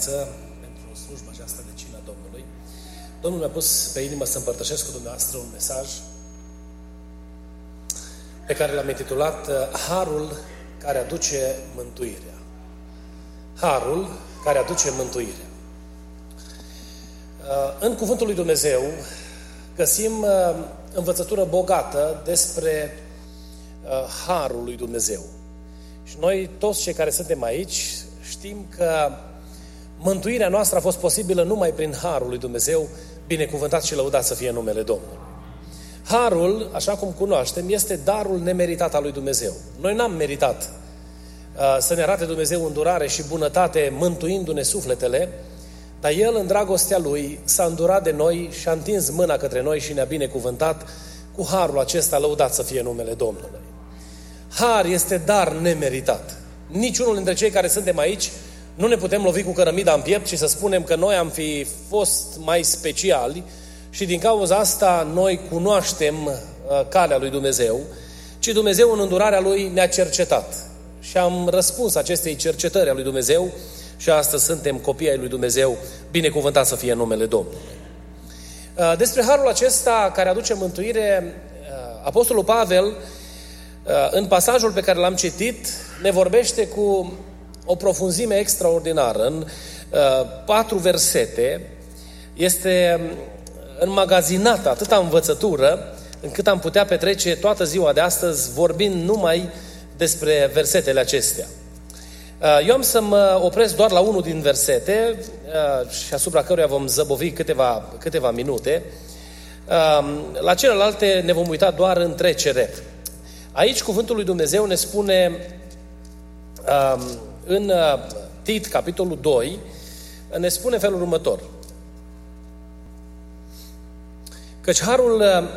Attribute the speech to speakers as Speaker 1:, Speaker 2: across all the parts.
Speaker 1: Dimineață, pentru slujba aceasta de cină Domnului, Domnul mi-a pus pe inimă să împărtășesc cu dumneavoastră un mesaj pe care l-am intitulat Harul care aduce mântuirea. Harul care aduce mântuirea. În Cuvântul lui Dumnezeu găsim învățătură bogată despre Harul lui Dumnezeu. Și noi, toți cei care suntem aici, știm că mântuirea noastră a fost posibilă numai prin Harul lui Dumnezeu, binecuvântat și lăudat să fie numele Domnului. Harul, așa cum cunoaștem, este darul nemeritat al lui Dumnezeu. Noi n-am meritat uh, să ne arate Dumnezeu îndurare și bunătate, mântuindu-ne sufletele, dar El, în dragostea Lui, s-a îndurat de noi și a întins mâna către noi și ne-a binecuvântat cu harul acesta, lăudat să fie numele Domnului. Har este dar nemeritat. Niciunul dintre cei care suntem aici nu ne putem lovi cu cărămida în piept și să spunem că noi am fi fost mai speciali și din cauza asta noi cunoaștem uh, calea lui Dumnezeu, ci Dumnezeu în îndurarea Lui ne-a cercetat. Și am răspuns acestei cercetări a lui Dumnezeu și astăzi suntem copii ai lui Dumnezeu, binecuvântat să fie numele Domnului. Uh, despre harul acesta care aduce mântuire, uh, Apostolul Pavel în pasajul pe care l-am citit, ne vorbește cu o profunzime extraordinară. În patru versete este înmagazinată atâta învățătură încât am putea petrece toată ziua de astăzi vorbind numai despre versetele acestea. Eu am să mă opresc doar la unul din versete și asupra căruia vom zăbovi câteva, câteva minute. La celelalte ne vom uita doar în trecere. Aici cuvântul lui Dumnezeu ne spune um, în uh, Tit, capitolul 2, ne spune felul următor. Căci harul uh,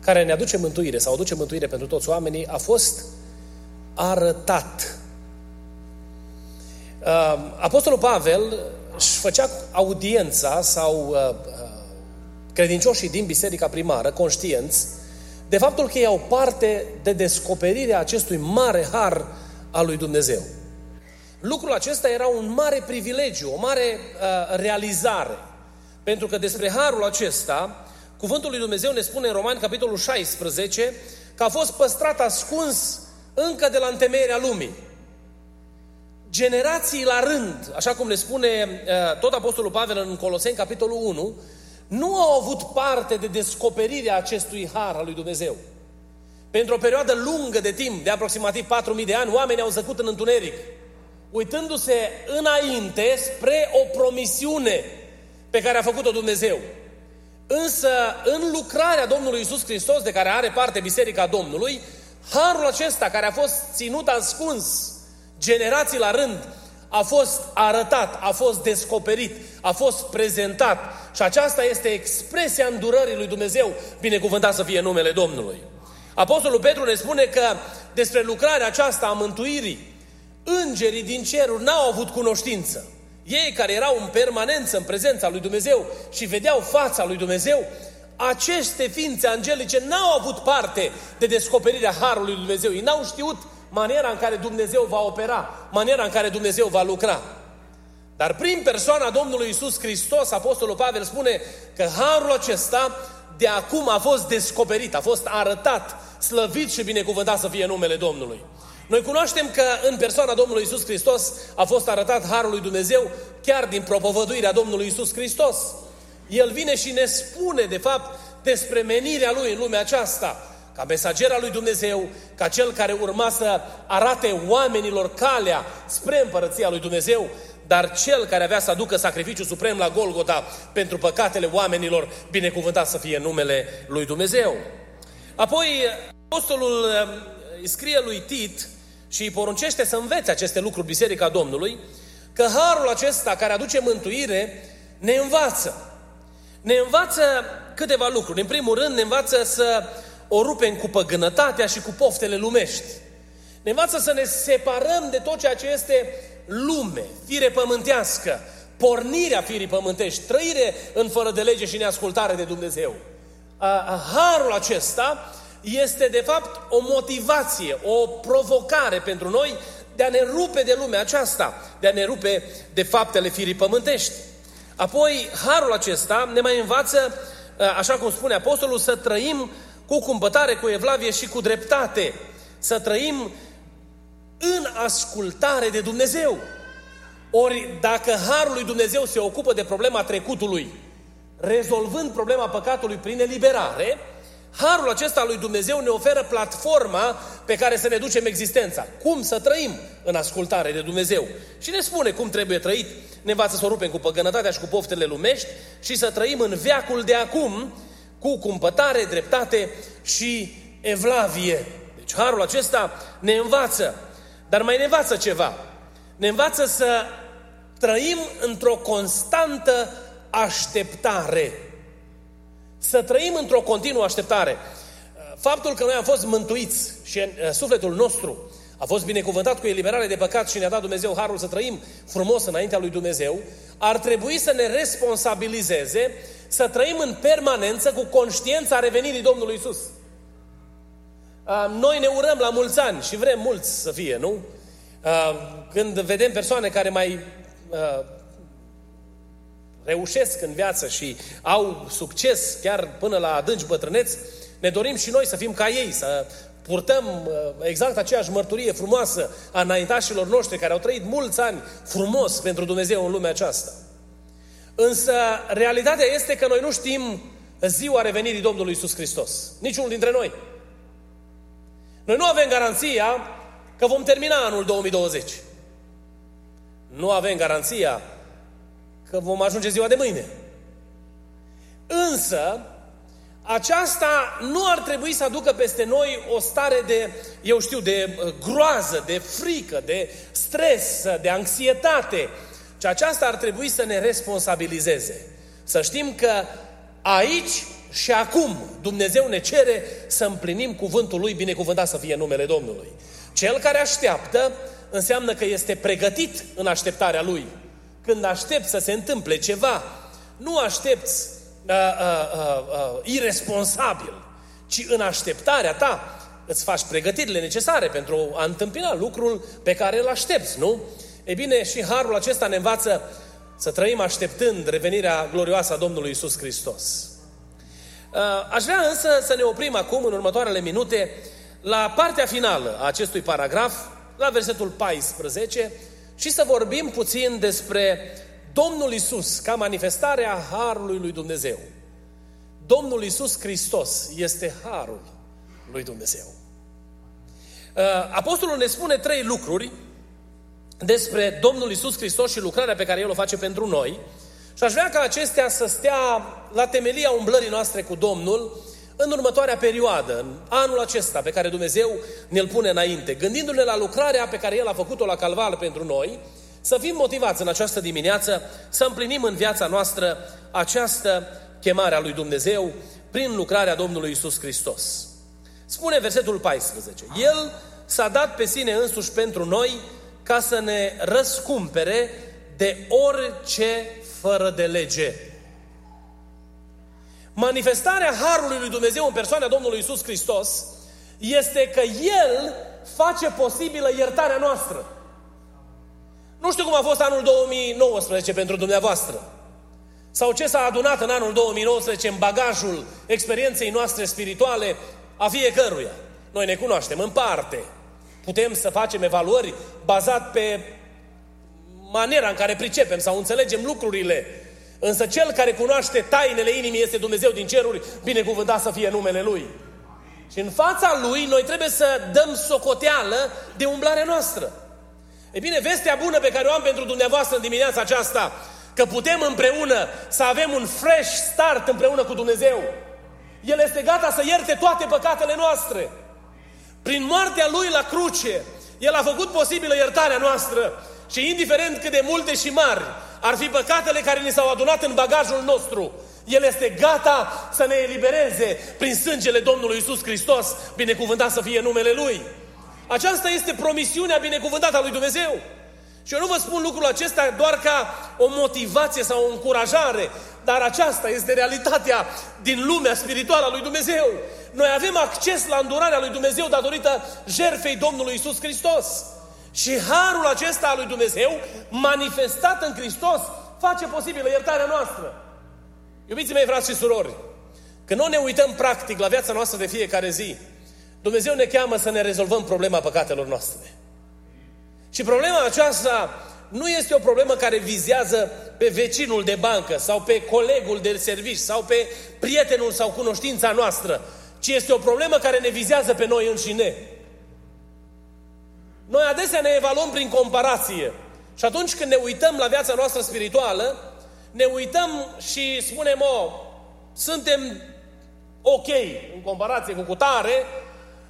Speaker 1: care ne aduce mântuire sau aduce mântuire pentru toți oamenii a fost arătat. Uh, Apostolul Pavel își făcea audiența sau credincioșii din biserica primară, conștienți, de faptul că iau parte de descoperirea acestui mare har al lui Dumnezeu. Lucrul acesta era un mare privilegiu, o mare uh, realizare. Pentru că despre harul acesta, cuvântul lui Dumnezeu ne spune în Romani, capitolul 16, că a fost păstrat ascuns încă de la întemeierea lumii. Generații la rând, așa cum ne spune uh, tot Apostolul Pavel în Coloseni, capitolul 1, nu au avut parte de descoperirea acestui har al lui Dumnezeu. Pentru o perioadă lungă de timp, de aproximativ 4.000 de ani, oamenii au zăcut în întuneric, uitându-se înainte spre o promisiune pe care a făcut-o Dumnezeu. Însă, în lucrarea Domnului Isus Hristos, de care are parte Biserica Domnului, harul acesta care a fost ținut ascuns generații la rând, a fost arătat, a fost descoperit, a fost prezentat. Și aceasta este expresia îndurării lui Dumnezeu, binecuvântat să fie numele Domnului. Apostolul Petru ne spune că despre lucrarea aceasta a mântuirii, îngerii din ceruri n-au avut cunoștință. Ei care erau în permanență în prezența lui Dumnezeu și vedeau fața lui Dumnezeu, aceste ființe angelice n-au avut parte de descoperirea Harului lui Dumnezeu. Ei n-au știut maniera în care Dumnezeu va opera, maniera în care Dumnezeu va lucra. Dar prin persoana Domnului Isus Hristos, Apostolul Pavel spune că harul acesta de acum a fost descoperit, a fost arătat, slăvit și binecuvântat să fie numele Domnului. Noi cunoaștem că în persoana Domnului Isus Hristos a fost arătat harul lui Dumnezeu chiar din propovăduirea Domnului Isus Hristos. El vine și ne spune, de fapt, despre menirea lui în lumea aceasta ca mesager al lui Dumnezeu, ca cel care urma să arate oamenilor calea spre împărăția lui Dumnezeu, dar cel care avea să aducă sacrificiul suprem la Golgota pentru păcatele oamenilor, binecuvântat să fie numele lui Dumnezeu. Apoi, apostolul îi scrie lui Tit și îi poruncește să învețe aceste lucruri Biserica Domnului, că harul acesta care aduce mântuire ne învață. Ne învață câteva lucruri. În primul rând, ne învață să o rupem cu păgânătatea și cu poftele lumești. Ne învață să ne separăm de tot ceea ce este lume, fire pământească, pornirea firii pământești, trăire în fără de lege și neascultare de Dumnezeu. Harul acesta este de fapt o motivație, o provocare pentru noi de a ne rupe de lumea aceasta, de a ne rupe de faptele firii pământești. Apoi, harul acesta ne mai învață, așa cum spune apostolul, să trăim cu cumpătare, cu evlavie și cu dreptate. Să trăim în ascultare de Dumnezeu. Ori dacă Harul lui Dumnezeu se ocupă de problema trecutului, rezolvând problema păcatului prin eliberare, Harul acesta lui Dumnezeu ne oferă platforma pe care să ne ducem existența. Cum să trăim în ascultare de Dumnezeu. Și ne spune cum trebuie trăit. Ne învață să o rupem cu păgănătatea și cu poftele lumești și să trăim în veacul de acum cu cumpătare, dreptate și evlavie. Deci harul acesta ne învață. Dar mai ne învață ceva. Ne învață să trăim într-o constantă așteptare. Să trăim într-o continuă așteptare. Faptul că noi am fost mântuiți și uh, sufletul nostru a fost binecuvântat cu eliberare de păcat și ne-a dat Dumnezeu harul să trăim frumos înaintea lui Dumnezeu, ar trebui să ne responsabilizeze să trăim în permanență cu conștiința revenirii Domnului Isus. Uh, noi ne urăm la mulți ani și vrem mulți să fie, nu? Uh, când vedem persoane care mai reușesc în viață și au succes chiar până la adânci bătrâneți, ne dorim și noi să fim ca ei, să purtăm uh, exact aceeași mărturie frumoasă a înaintașilor noștri care au trăit mulți ani frumos pentru Dumnezeu în lumea aceasta. Însă realitatea este că noi nu știm ziua revenirii Domnului Isus Hristos. Niciunul dintre noi. Noi nu avem garanția că vom termina anul 2020. Nu avem garanția că vom ajunge ziua de mâine. Însă, aceasta nu ar trebui să aducă peste noi o stare de, eu știu, de uh, groază, de frică, de stres, de anxietate, ci aceasta ar trebui să ne responsabilizeze. Să știm că aici și acum Dumnezeu ne cere să împlinim cuvântul Lui, binecuvântat să fie numele Domnului. Cel care așteaptă înseamnă că este pregătit în așteptarea Lui. Când aștepți să se întâmple ceva, nu aștepți uh, uh, uh, uh, irresponsabil, ci în așteptarea ta îți faci pregătirile necesare pentru a întâmpina lucrul pe care îl aștepți, nu? E bine, și harul acesta ne învață să trăim așteptând revenirea glorioasă a Domnului Isus Hristos. Uh, aș vrea însă să ne oprim acum, în următoarele minute, la partea finală a acestui paragraf, la versetul 14, și să vorbim puțin despre Domnul Isus ca manifestare a Harului lui Dumnezeu. Domnul Isus Hristos este Harul lui Dumnezeu. Uh, Apostolul ne spune trei lucruri despre Domnul Isus Hristos și lucrarea pe care El o face pentru noi și aș vrea ca acestea să stea la temelia umblării noastre cu Domnul în următoarea perioadă, în anul acesta pe care Dumnezeu ne-l pune înainte, gândindu-ne la lucrarea pe care El a făcut-o la Calvar pentru noi, să fim motivați în această dimineață să împlinim în viața noastră această chemare a lui Dumnezeu prin lucrarea Domnului Isus Hristos. Spune versetul 14. El s-a dat pe sine însuși pentru noi ca să ne răscumpere de orice fără de lege Manifestarea Harului lui Dumnezeu în persoana Domnului Isus Hristos este că El face posibilă iertarea noastră. Nu știu cum a fost anul 2019 pentru dumneavoastră. Sau ce s-a adunat în anul 2019 în bagajul experienței noastre spirituale a fiecăruia. Noi ne cunoaștem în parte. Putem să facem evaluări bazat pe maniera în care pricepem sau înțelegem lucrurile Însă cel care cunoaște tainele inimii este Dumnezeu din ceruri, binecuvântat să fie numele Lui. Și în fața Lui noi trebuie să dăm socoteală de umblarea noastră. E bine, vestea bună pe care o am pentru dumneavoastră în dimineața aceasta, că putem împreună să avem un fresh start împreună cu Dumnezeu. El este gata să ierte toate păcatele noastre. Prin moartea Lui la cruce, El a făcut posibilă iertarea noastră și indiferent cât de multe și mari ar fi păcatele care ni s-au adunat în bagajul nostru, El este gata să ne elibereze prin sângele Domnului Isus Hristos, binecuvântat să fie numele Lui. Aceasta este promisiunea binecuvântată a lui Dumnezeu. Și eu nu vă spun lucrul acesta doar ca o motivație sau o încurajare, dar aceasta este realitatea din lumea spirituală a lui Dumnezeu. Noi avem acces la îndurarea lui Dumnezeu datorită jertfei Domnului Isus Hristos. Și harul acesta al lui Dumnezeu, manifestat în Hristos, face posibilă iertarea noastră. Iubiții mei, frați și surori, când nu ne uităm practic la viața noastră de fiecare zi, Dumnezeu ne cheamă să ne rezolvăm problema păcatelor noastre. Și problema aceasta nu este o problemă care vizează pe vecinul de bancă sau pe colegul de servici sau pe prietenul sau cunoștința noastră, ci este o problemă care ne vizează pe noi înșine. Noi adesea ne evaluăm prin comparație. Și atunci când ne uităm la viața noastră spirituală, ne uităm și spunem, o, suntem ok în comparație cu cutare,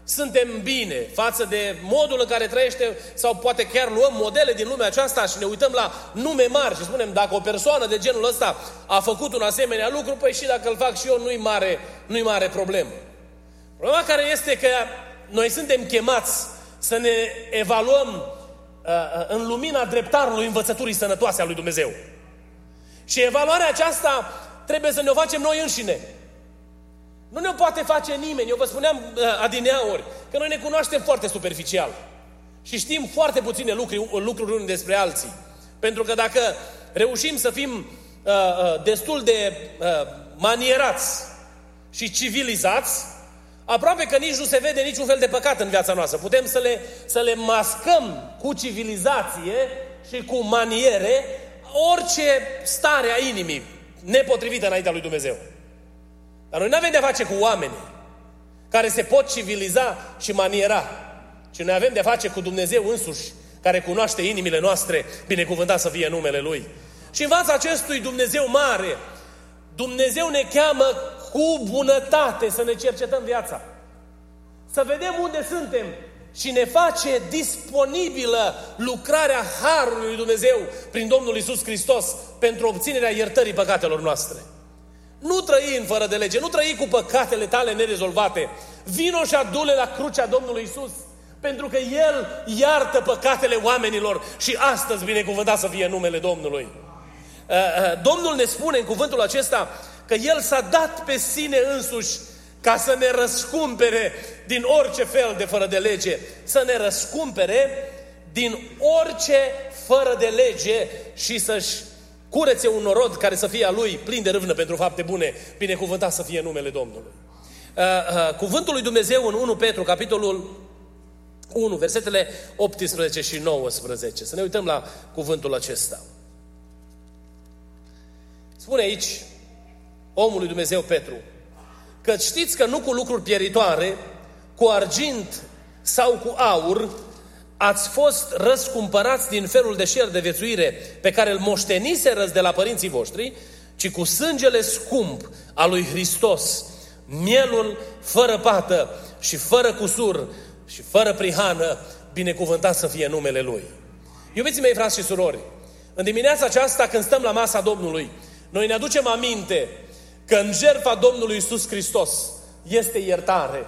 Speaker 1: suntem bine față de modul în care trăiește sau poate chiar luăm modele din lumea aceasta și ne uităm la nume mari și spunem dacă o persoană de genul ăsta a făcut un asemenea lucru, păi și dacă îl fac și eu nu-i mare, nu-i mare problemă. Problema care este că noi suntem chemați să ne evaluăm uh, uh, în lumina dreptarului învățăturii sănătoase a lui Dumnezeu. Și evaluarea aceasta trebuie să ne o facem noi înșine. Nu ne poate face nimeni. Eu vă spuneam uh, adineauri că noi ne cunoaștem foarte superficial. Și știm foarte puține lucruri, lucruri unii despre alții. Pentru că dacă reușim să fim uh, uh, destul de uh, manierați și civilizați, aproape că nici nu se vede niciun fel de păcat în viața noastră. Putem să le, să le mascăm cu civilizație și cu maniere orice stare a inimii nepotrivită înaintea lui Dumnezeu. Dar noi nu avem de face cu oameni care se pot civiliza și maniera. Și noi avem de face cu Dumnezeu însuși, care cunoaște inimile noastre, binecuvântat să fie numele Lui. Și în fața acestui Dumnezeu mare, Dumnezeu ne cheamă cu bunătate să ne cercetăm viața. Să vedem unde suntem și ne face disponibilă lucrarea Harului lui Dumnezeu prin Domnul Isus Hristos pentru obținerea iertării păcatelor noastre. Nu trăi în fără de lege, nu trăi cu păcatele tale nerezolvate. Vino și adule la crucea Domnului Isus, pentru că El iartă păcatele oamenilor și astăzi binecuvântat să fie numele Domnului. Uh, uh, Domnul ne spune în cuvântul acesta că El s-a dat pe sine însuși ca să ne răscumpere din orice fel de fără de lege, să ne răscumpere din orice fără de lege și să-și curețe un norod care să fie a lui plin de râvnă pentru fapte bune, binecuvântat să fie numele Domnului. Uh, uh, cuvântul lui Dumnezeu în 1 Petru, capitolul 1, versetele 18 și 19. Să ne uităm la cuvântul acesta. Spune aici omul lui Dumnezeu Petru, că știți că nu cu lucruri pieritoare, cu argint sau cu aur, ați fost răscumpărați din felul de șer de viețuire pe care îl moșteniserăți de la părinții voștri, ci cu sângele scump al lui Hristos, mielul fără pată și fără cusur și fără prihană, binecuvântat să fie numele Lui. Iubiții mei, frați și surori, în dimineața aceasta, când stăm la masa Domnului, noi ne aducem aminte că în jertfa Domnului Isus Hristos este iertare,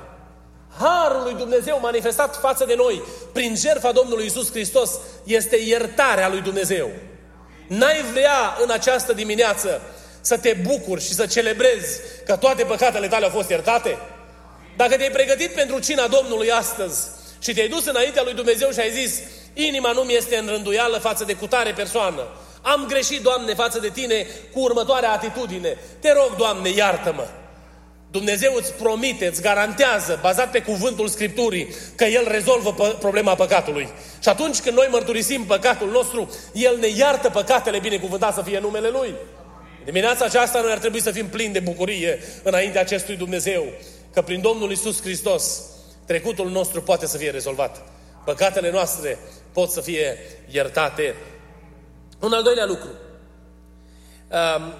Speaker 1: Harul lui Dumnezeu manifestat față de noi prin jertfa Domnului Isus Hristos este iertarea lui Dumnezeu. N-ai vrea în această dimineață să te bucuri și să celebrezi că toate păcatele tale au fost iertate? Dacă te-ai pregătit pentru cina Domnului astăzi și te-ai dus înaintea lui Dumnezeu și ai zis inima nu mi este în rânduială față de cutare persoană, am greșit, Doamne, față de Tine cu următoarea atitudine. Te rog, Doamne, iartă-mă. Dumnezeu îți promite, îți garantează, bazat pe cuvântul Scripturii, că El rezolvă problema păcatului. Și atunci când noi mărturisim păcatul nostru, El ne iartă păcatele, binecuvântat să fie numele Lui. Dimineața aceasta noi ar trebui să fim plini de bucurie înaintea acestui Dumnezeu, că prin Domnul Isus Hristos trecutul nostru poate să fie rezolvat. Păcatele noastre pot să fie iertate. Un al doilea lucru. Um,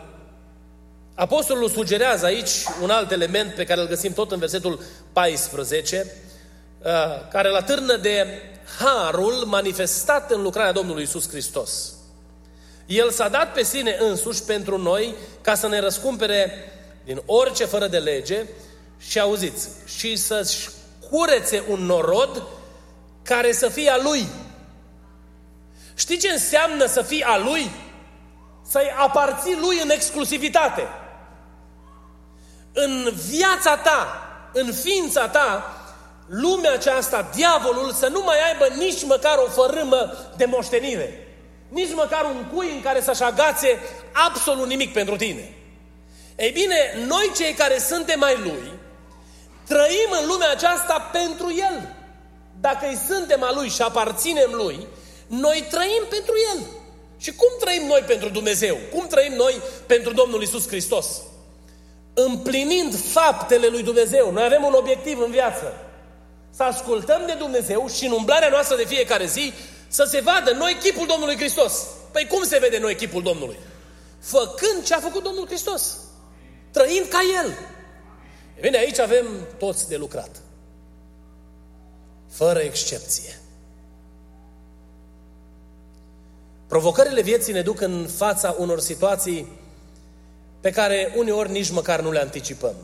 Speaker 1: Apostolul sugerează aici un alt element pe care îl găsim tot în versetul 14. care la târnă de harul manifestat în lucrarea Domnului Isus Hristos. El s-a dat pe sine însuși pentru noi ca să ne răscumpere din orice fără de lege și auziți, și să-și curețe un norod care să fie a lui. Știi ce înseamnă să fii a lui? Să-i aparții lui în exclusivitate. În viața ta, în ființa ta, lumea aceasta, diavolul, să nu mai aibă nici măcar o fărâmă de moștenire. Nici măcar un cui în care să-și agațe absolut nimic pentru tine. Ei bine, noi cei care suntem mai lui, trăim în lumea aceasta pentru el. Dacă îi suntem a lui și aparținem lui, noi trăim pentru el. Și cum trăim noi pentru Dumnezeu? Cum trăim noi pentru Domnul Isus Hristos? Împlinind faptele lui Dumnezeu. Noi avem un obiectiv în viață. Să ascultăm de Dumnezeu și în umblarea noastră de fiecare zi să se vadă noi chipul Domnului Hristos. Păi cum se vede noi chipul Domnului? Făcând ce a făcut Domnul Hristos. Trăind ca El. E bine, aici avem toți de lucrat. Fără excepție. Provocările vieții ne duc în fața unor situații pe care uneori nici măcar nu le anticipăm.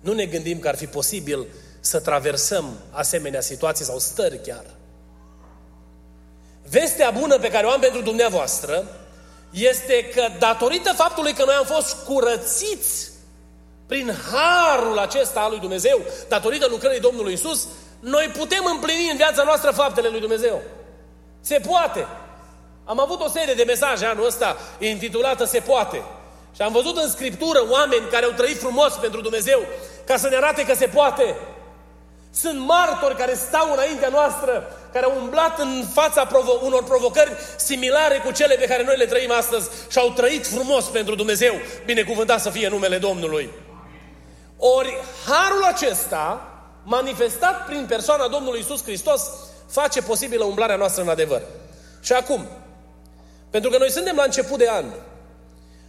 Speaker 1: Nu ne gândim că ar fi posibil să traversăm asemenea situații sau stări chiar. Vestea bună pe care o am pentru dumneavoastră este că datorită faptului că noi am fost curățiți prin harul acesta al lui Dumnezeu, datorită lucrării Domnului Isus, noi putem împlini în viața noastră faptele lui Dumnezeu. Se poate. Am avut o serie de mesaje anul ăsta intitulată Se poate. Și am văzut în Scriptură oameni care au trăit frumos pentru Dumnezeu ca să ne arate că se poate. Sunt martori care stau înaintea noastră, care au umblat în fața provo- unor provocări similare cu cele pe care noi le trăim astăzi și au trăit frumos pentru Dumnezeu. Binecuvântat să fie numele Domnului. Ori harul acesta, manifestat prin persoana Domnului Isus Hristos, face posibilă umblarea noastră în adevăr. Și acum, pentru că noi suntem la început de an,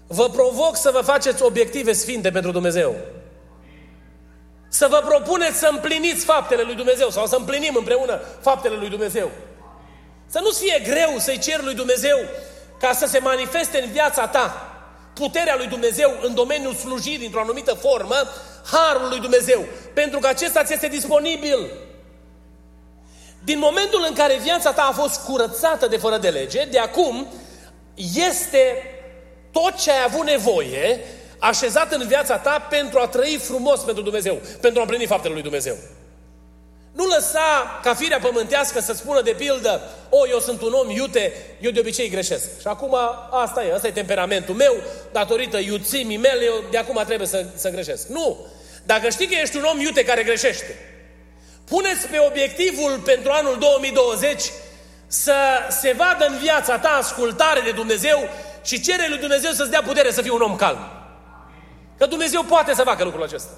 Speaker 1: vă provoc să vă faceți obiective sfinte pentru Dumnezeu. Să vă propuneți să împliniți faptele lui Dumnezeu sau să împlinim împreună faptele lui Dumnezeu. Să nu fie greu să-i cer lui Dumnezeu ca să se manifeste în viața ta puterea lui Dumnezeu în domeniul slujirii într-o anumită formă, harul lui Dumnezeu, pentru că acesta ți este disponibil. Din momentul în care viața ta a fost curățată de fără de lege, de acum este tot ce ai avut nevoie așezat în viața ta pentru a trăi frumos pentru Dumnezeu, pentru a împlini faptele lui Dumnezeu. Nu lăsa ca firea pământească să spună de pildă, o, eu sunt un om iute, eu de obicei greșesc. Și acum asta e, asta e temperamentul meu, datorită iuțimii mele, eu de acum trebuie să, să greșesc. Nu! Dacă știi că ești un om iute care greșește, puneți pe obiectivul pentru anul 2020 să se vadă în viața ta ascultare de Dumnezeu și cere lui Dumnezeu să-ți dea putere să fii un om calm. Că Dumnezeu poate să facă lucrul acesta.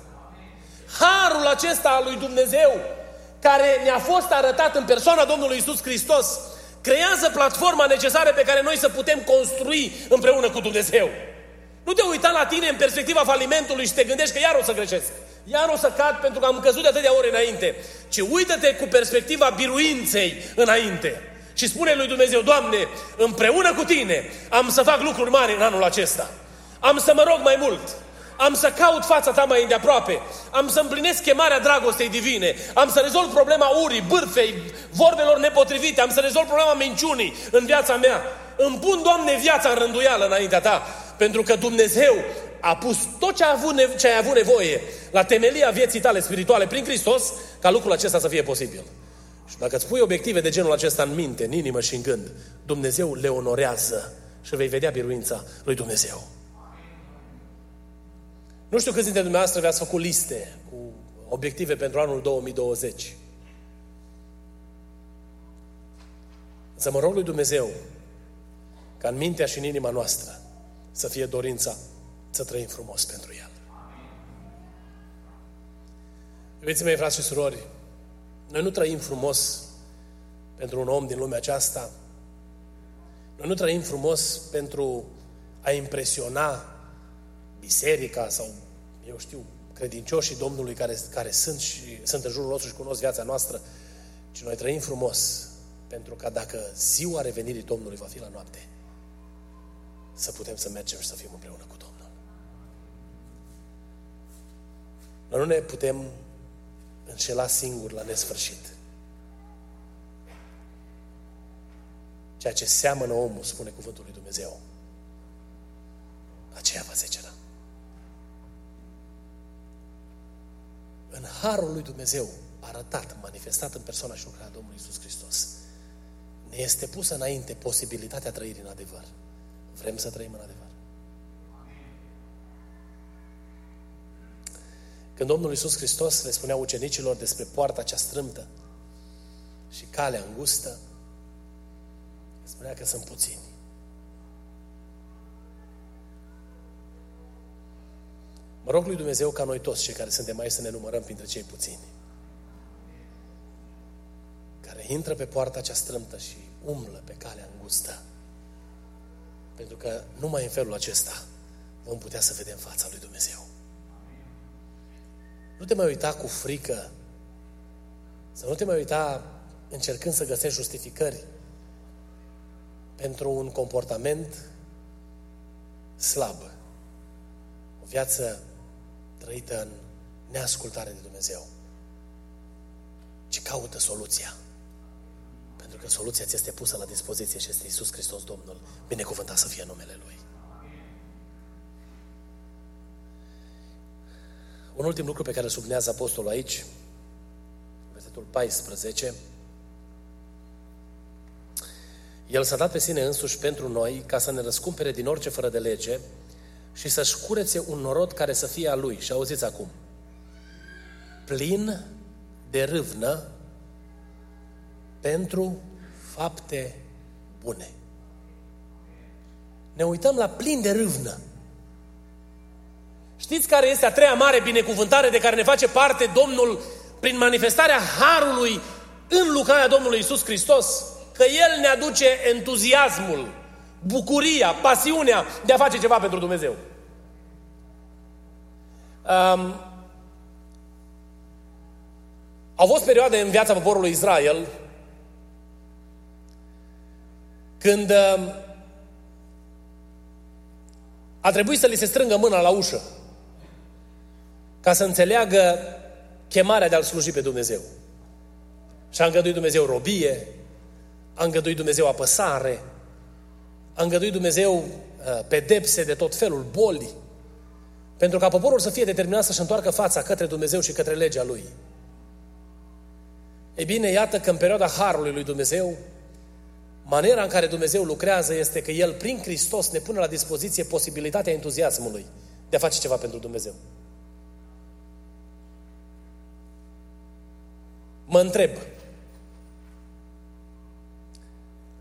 Speaker 1: Harul acesta al lui Dumnezeu, care ne-a fost arătat în persoana Domnului Isus Hristos, creează platforma necesară pe care noi să putem construi împreună cu Dumnezeu. Nu te uita la tine în perspectiva falimentului și te gândești că iar o să greșesc. Iar o să cad pentru că am căzut de atâtea ore înainte. Ci uită-te cu perspectiva biruinței înainte. Și spune lui Dumnezeu, Doamne, împreună cu Tine am să fac lucruri mari în anul acesta. Am să mă rog mai mult. Am să caut fața ta mai îndeaproape. Am să împlinesc chemarea dragostei divine. Am să rezolv problema urii, bârfei, vorbelor nepotrivite. Am să rezolv problema minciunii în viața mea. Îmi pun, Doamne, viața în rânduială înaintea ta. Pentru că Dumnezeu a pus tot ce, a avut nevo- ce ai avut nevoie la temelia vieții tale spirituale prin Hristos, ca lucrul acesta să fie posibil. Și dacă îți pui obiective de genul acesta în minte, în inimă și în gând, Dumnezeu le onorează și vei vedea biruința lui Dumnezeu. Nu știu câți dintre dumneavoastră v-ați făcut liste cu obiective pentru anul 2020. Să mă rog lui Dumnezeu ca în mintea și în inima noastră să fie dorința să trăim frumos pentru El. Iubiții mei, frați și surori, noi nu trăim frumos pentru un om din lumea aceasta. Noi nu trăim frumos pentru a impresiona biserica sau, eu știu, credincioșii Domnului care, care sunt și sunt în jurul nostru și cunosc viața noastră, ci noi trăim frumos pentru că dacă ziua revenirii Domnului va fi la noapte, să putem să mergem și să fim împreună cu Domnul. Noi nu ne putem înșela singuri la nesfârșit. Ceea ce seamănă omul, spune cuvântul lui Dumnezeu, aceea va secera. În harul lui Dumnezeu, arătat, manifestat în persoana și lucrarea Domnului Isus Hristos, ne este pusă înainte posibilitatea trăirii în adevăr. Vrem să trăim în adevăr. Când Domnul Iisus Hristos le spunea ucenicilor despre poarta cea strâmtă și calea îngustă, spunea că sunt puțini. Mă rog lui Dumnezeu ca noi toți cei care suntem aici să ne numărăm printre cei puțini. Care intră pe poarta cea strâmtă și umblă pe calea îngustă. Pentru că numai în felul acesta vom putea să vedem fața lui Dumnezeu. Nu te mai uita cu frică. Să nu te mai uita încercând să găsești justificări pentru un comportament slab. O viață trăită în neascultare de Dumnezeu. Ci caută soluția. Pentru că soluția ți este pusă la dispoziție și este Isus Hristos Domnul. Binecuvântat să fie numele Lui. Un ultim lucru pe care îl sublinează Apostolul aici, versetul 14, El s-a dat pe sine însuși pentru noi ca să ne răscumpere din orice fără de lege și să-și curețe un norod care să fie a Lui. Și auziți acum, plin de râvnă pentru fapte bune. Ne uităm la plin de râvnă. Știți care este a treia mare binecuvântare de care ne face parte Domnul prin manifestarea Harului în lucrarea Domnului Isus Hristos? Că El ne aduce entuziasmul, bucuria, pasiunea de a face ceva pentru Dumnezeu. Um, au fost perioade în viața poporului Israel când um, a trebuit să li se strângă mâna la ușă ca să înțeleagă chemarea de a-L sluji pe Dumnezeu. Și a îngăduit Dumnezeu robie, a îngăduit Dumnezeu apăsare, a îngăduit Dumnezeu uh, pedepse de tot felul, boli, pentru ca poporul să fie determinat să-și întoarcă fața către Dumnezeu și către legea Lui. Ei bine, iată că în perioada Harului lui Dumnezeu, maniera în care Dumnezeu lucrează este că El, prin Hristos, ne pune la dispoziție posibilitatea entuziasmului de a face ceva pentru Dumnezeu. Mă întreb,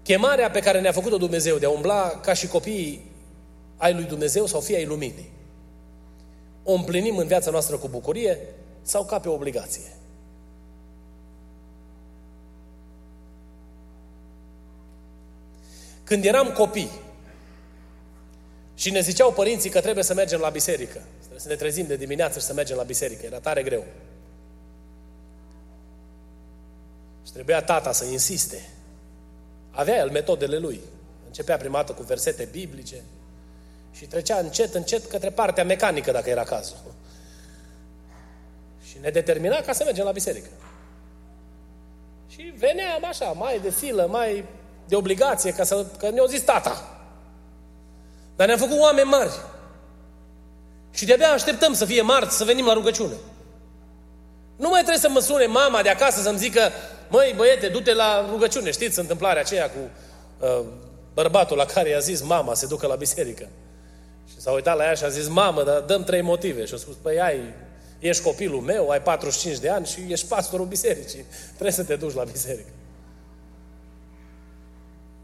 Speaker 1: chemarea pe care ne-a făcut-o Dumnezeu de a umbla ca și copiii ai lui Dumnezeu sau fii ai luminii, o împlinim în viața noastră cu bucurie sau ca pe obligație? Când eram copii și ne ziceau părinții că trebuie să mergem la biserică, trebuie să ne trezim de dimineață și să mergem la biserică, era tare greu. Și trebuia tata să insiste. Avea el metodele lui. Începea prima dată cu versete biblice și trecea încet, încet către partea mecanică, dacă era cazul. Și ne determina ca să mergem la biserică. Și veneam așa, mai de filă, mai de obligație, ca să, că ne-au zis tata. Dar ne-am făcut oameni mari. Și de-abia așteptăm să fie marți, să venim la rugăciune. Nu mai trebuie să mă sune mama de acasă să-mi zică măi băiete, du-te la rugăciune. Știți întâmplarea aceea cu uh, bărbatul la care i-a zis mama să ducă la biserică. Și s-a uitat la ea și a zis, mamă, dar dăm trei motive. Și a spus, păi ai, ești copilul meu, ai 45 de ani și ești pastorul bisericii. Trebuie să te duci la biserică.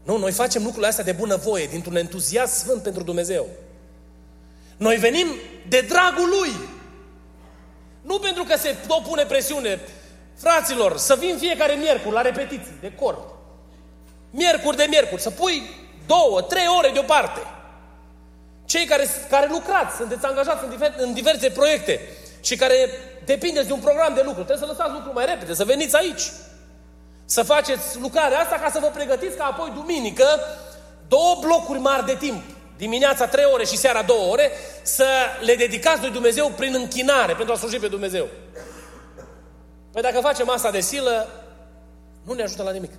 Speaker 1: Nu, noi facem lucrurile astea de bunăvoie, dintr-un entuziasm sfânt pentru Dumnezeu. Noi venim de dragul Lui. Nu pentru că se tot pune presiune. Fraților, să vin fiecare miercuri la repetiții de cor. Miercuri de miercuri, să pui două, trei ore deoparte. Cei care, care lucrați, sunteți angajați în, diver, în diverse proiecte și care depindeți de un program de lucru, trebuie să lăsați lucrul mai repede, să veniți aici. Să faceți lucrarea asta ca să vă pregătiți ca apoi duminică două blocuri mari de timp, dimineața trei ore și seara două ore, să le dedicați lui Dumnezeu prin închinare pentru a sluji pe Dumnezeu. Păi dacă facem asta de silă, nu ne ajută la nimic.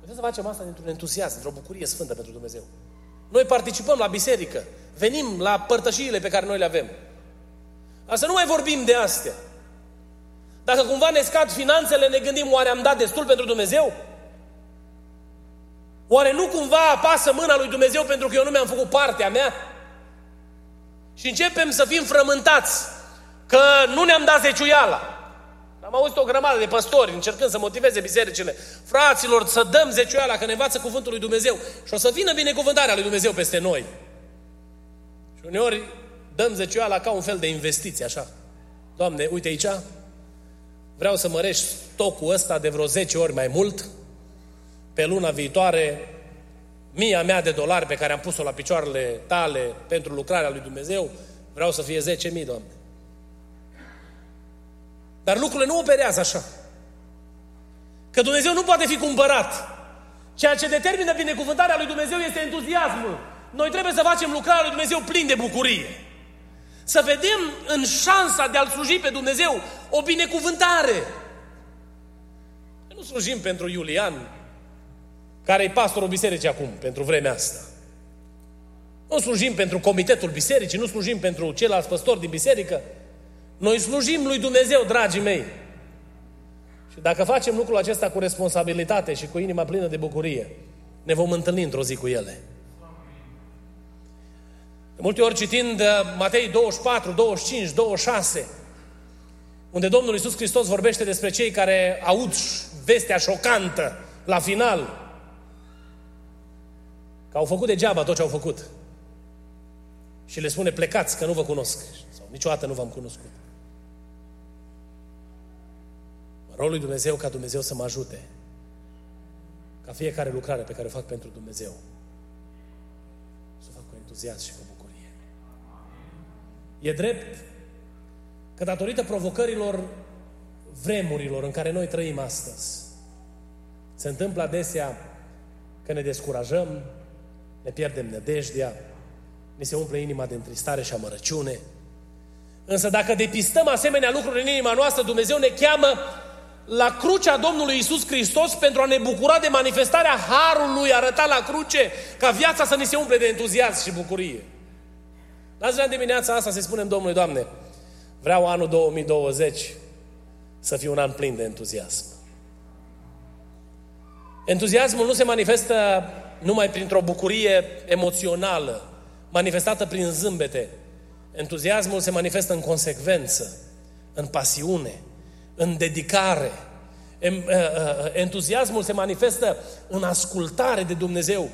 Speaker 1: Putem să facem asta dintr-un entuziasm, dintr-o bucurie sfântă pentru Dumnezeu. Noi participăm la biserică, venim la părtășiile pe care noi le avem. Asta nu mai vorbim de astea. Dacă cumva ne scad finanțele, ne gândim, oare am dat destul pentru Dumnezeu? Oare nu cumva apasă mâna lui Dumnezeu pentru că eu nu mi-am făcut partea mea? Și începem să fim frământați că nu ne-am dat zeciuiala. Am auzit o grămadă de păstori încercând să motiveze bisericile. Fraților, să dăm zeciuiala, că ne învață cuvântul lui Dumnezeu. Și o să vină binecuvântarea lui Dumnezeu peste noi. Și uneori dăm zeciuiala ca un fel de investiție, așa. Doamne, uite aici, vreau să mărești stocul ăsta de vreo 10 ori mai mult. Pe luna viitoare, mia mea de dolari pe care am pus-o la picioarele tale pentru lucrarea lui Dumnezeu, vreau să fie 10.000, Doamne. Dar lucrurile nu operează așa. Că Dumnezeu nu poate fi cumpărat. Ceea ce determină binecuvântarea lui Dumnezeu este entuziasmul. Noi trebuie să facem lucrarea lui Dumnezeu plin de bucurie. Să vedem în șansa de a-L sluji pe Dumnezeu o binecuvântare. Nu slujim pentru Iulian, care e pastorul bisericii acum, pentru vremea asta. Nu slujim pentru comitetul bisericii, nu slujim pentru ceilalți păstori din biserică, noi slujim lui Dumnezeu, dragii mei. Și dacă facem lucrul acesta cu responsabilitate și cu inima plină de bucurie, ne vom întâlni într-o zi cu ele. De multe ori citind uh, Matei 24, 25, 26, unde Domnul Iisus Hristos vorbește despre cei care aud vestea șocantă la final, că au făcut degeaba tot ce au făcut. Și le spune, plecați, că nu vă cunosc. Sau niciodată nu v-am cunoscut. Rolul lui Dumnezeu ca Dumnezeu să mă ajute ca fiecare lucrare pe care o fac pentru Dumnezeu să o fac cu entuziasm și cu bucurie. E drept că datorită provocărilor vremurilor în care noi trăim astăzi, se întâmplă adesea că ne descurajăm, ne pierdem nădejdea, ne se umple inima de întristare și amărăciune. Însă dacă depistăm asemenea lucruri în inima noastră, Dumnezeu ne cheamă la crucea Domnului Isus Hristos pentru a ne bucura de manifestarea Harului arătat la cruce, ca viața să ne se umple de entuziasm și bucurie. La ziua dimineața asta să spunem Domnului, Doamne, vreau anul 2020 să fie un an plin de entuziasm. Entuziasmul nu se manifestă numai printr-o bucurie emoțională, manifestată prin zâmbete. Entuziasmul se manifestă în consecvență, în pasiune, în dedicare. Uh, uh, entuziasmul se manifestă în ascultare de Dumnezeu,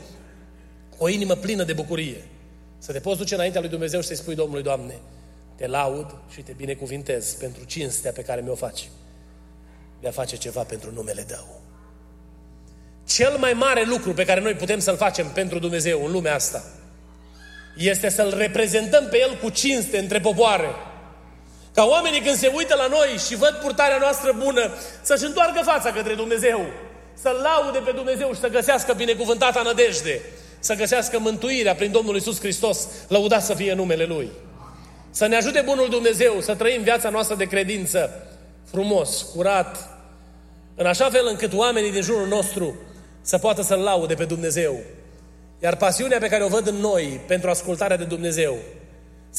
Speaker 1: o inimă plină de bucurie. Să te poți duce înaintea lui Dumnezeu și să-i spui Domnului, Doamne, te laud și te binecuvintez pentru cinstea pe care mi-o faci de a face ceva pentru numele Tău. Cel mai mare lucru pe care noi putem să-l facem pentru Dumnezeu în lumea asta este să-L reprezentăm pe El cu cinste între popoare. Ca oamenii când se uită la noi și văd purtarea noastră bună, să-și întoarcă fața către Dumnezeu, să-L laude pe Dumnezeu și să găsească binecuvântata nădejde, să găsească mântuirea prin Domnul Isus Hristos, lăudat să fie numele Lui. Să ne ajute Bunul Dumnezeu să trăim viața noastră de credință frumos, curat, în așa fel încât oamenii din jurul nostru să poată să-L laude pe Dumnezeu. Iar pasiunea pe care o văd în noi pentru ascultarea de Dumnezeu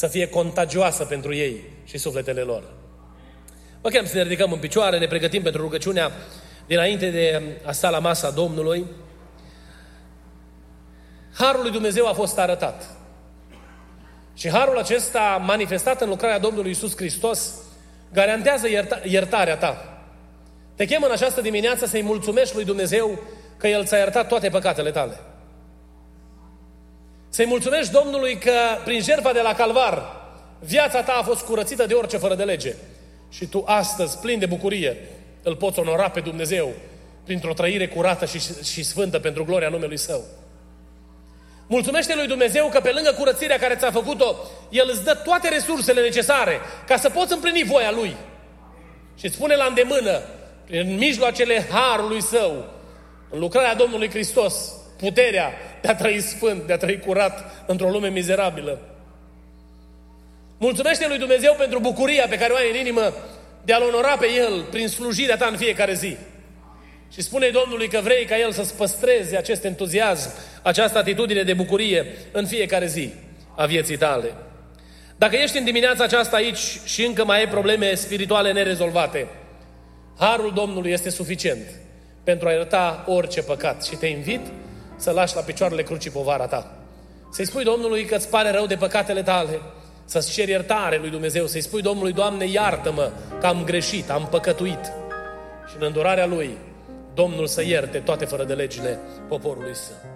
Speaker 1: să fie contagioasă pentru ei și sufletele lor. Vă chem să ne ridicăm în picioare, ne pregătim pentru rugăciunea dinainte de a sta la masa Domnului. Harul lui Dumnezeu a fost arătat. Și harul acesta, manifestat în lucrarea Domnului Isus Hristos, garantează ierta- iertarea ta. Te chem în această dimineață să-i mulțumești lui Dumnezeu că El ți-a iertat toate păcatele tale. Să-i mulțumești Domnului că prin jertfa de la Calvar viața ta a fost curățită de orice fără de lege. Și tu astăzi, plin de bucurie, îl poți onora pe Dumnezeu printr-o trăire curată și, și sfântă pentru gloria numelui Său. Mulțumește lui Dumnezeu că pe lângă curățirea care ți-a făcut-o, El îți dă toate resursele necesare ca să poți împlini voia Lui. Și îți spune la îndemână prin mijloacele harului său, în lucrarea Domnului Hristos, puterea de a trăi sfânt, de a trăi curat într-o lume mizerabilă. Mulțumește lui Dumnezeu pentru bucuria pe care o ai în inimă de a-L onora pe El prin slujirea ta în fiecare zi. Și spune Domnului că vrei ca El să-ți păstreze acest entuziasm, această atitudine de bucurie în fiecare zi a vieții tale. Dacă ești în dimineața aceasta aici și încă mai ai probleme spirituale nerezolvate, Harul Domnului este suficient pentru a ierta orice păcat și te invit să lași la picioarele crucii povara ta. Să-i spui Domnului că îți pare rău de păcatele tale, să-ți ceri iertare lui Dumnezeu, să-i spui Domnului, Doamne, iartă-mă că am greșit, am păcătuit. Și în îndurarea Lui, Domnul să ierte toate fără de legile poporului său.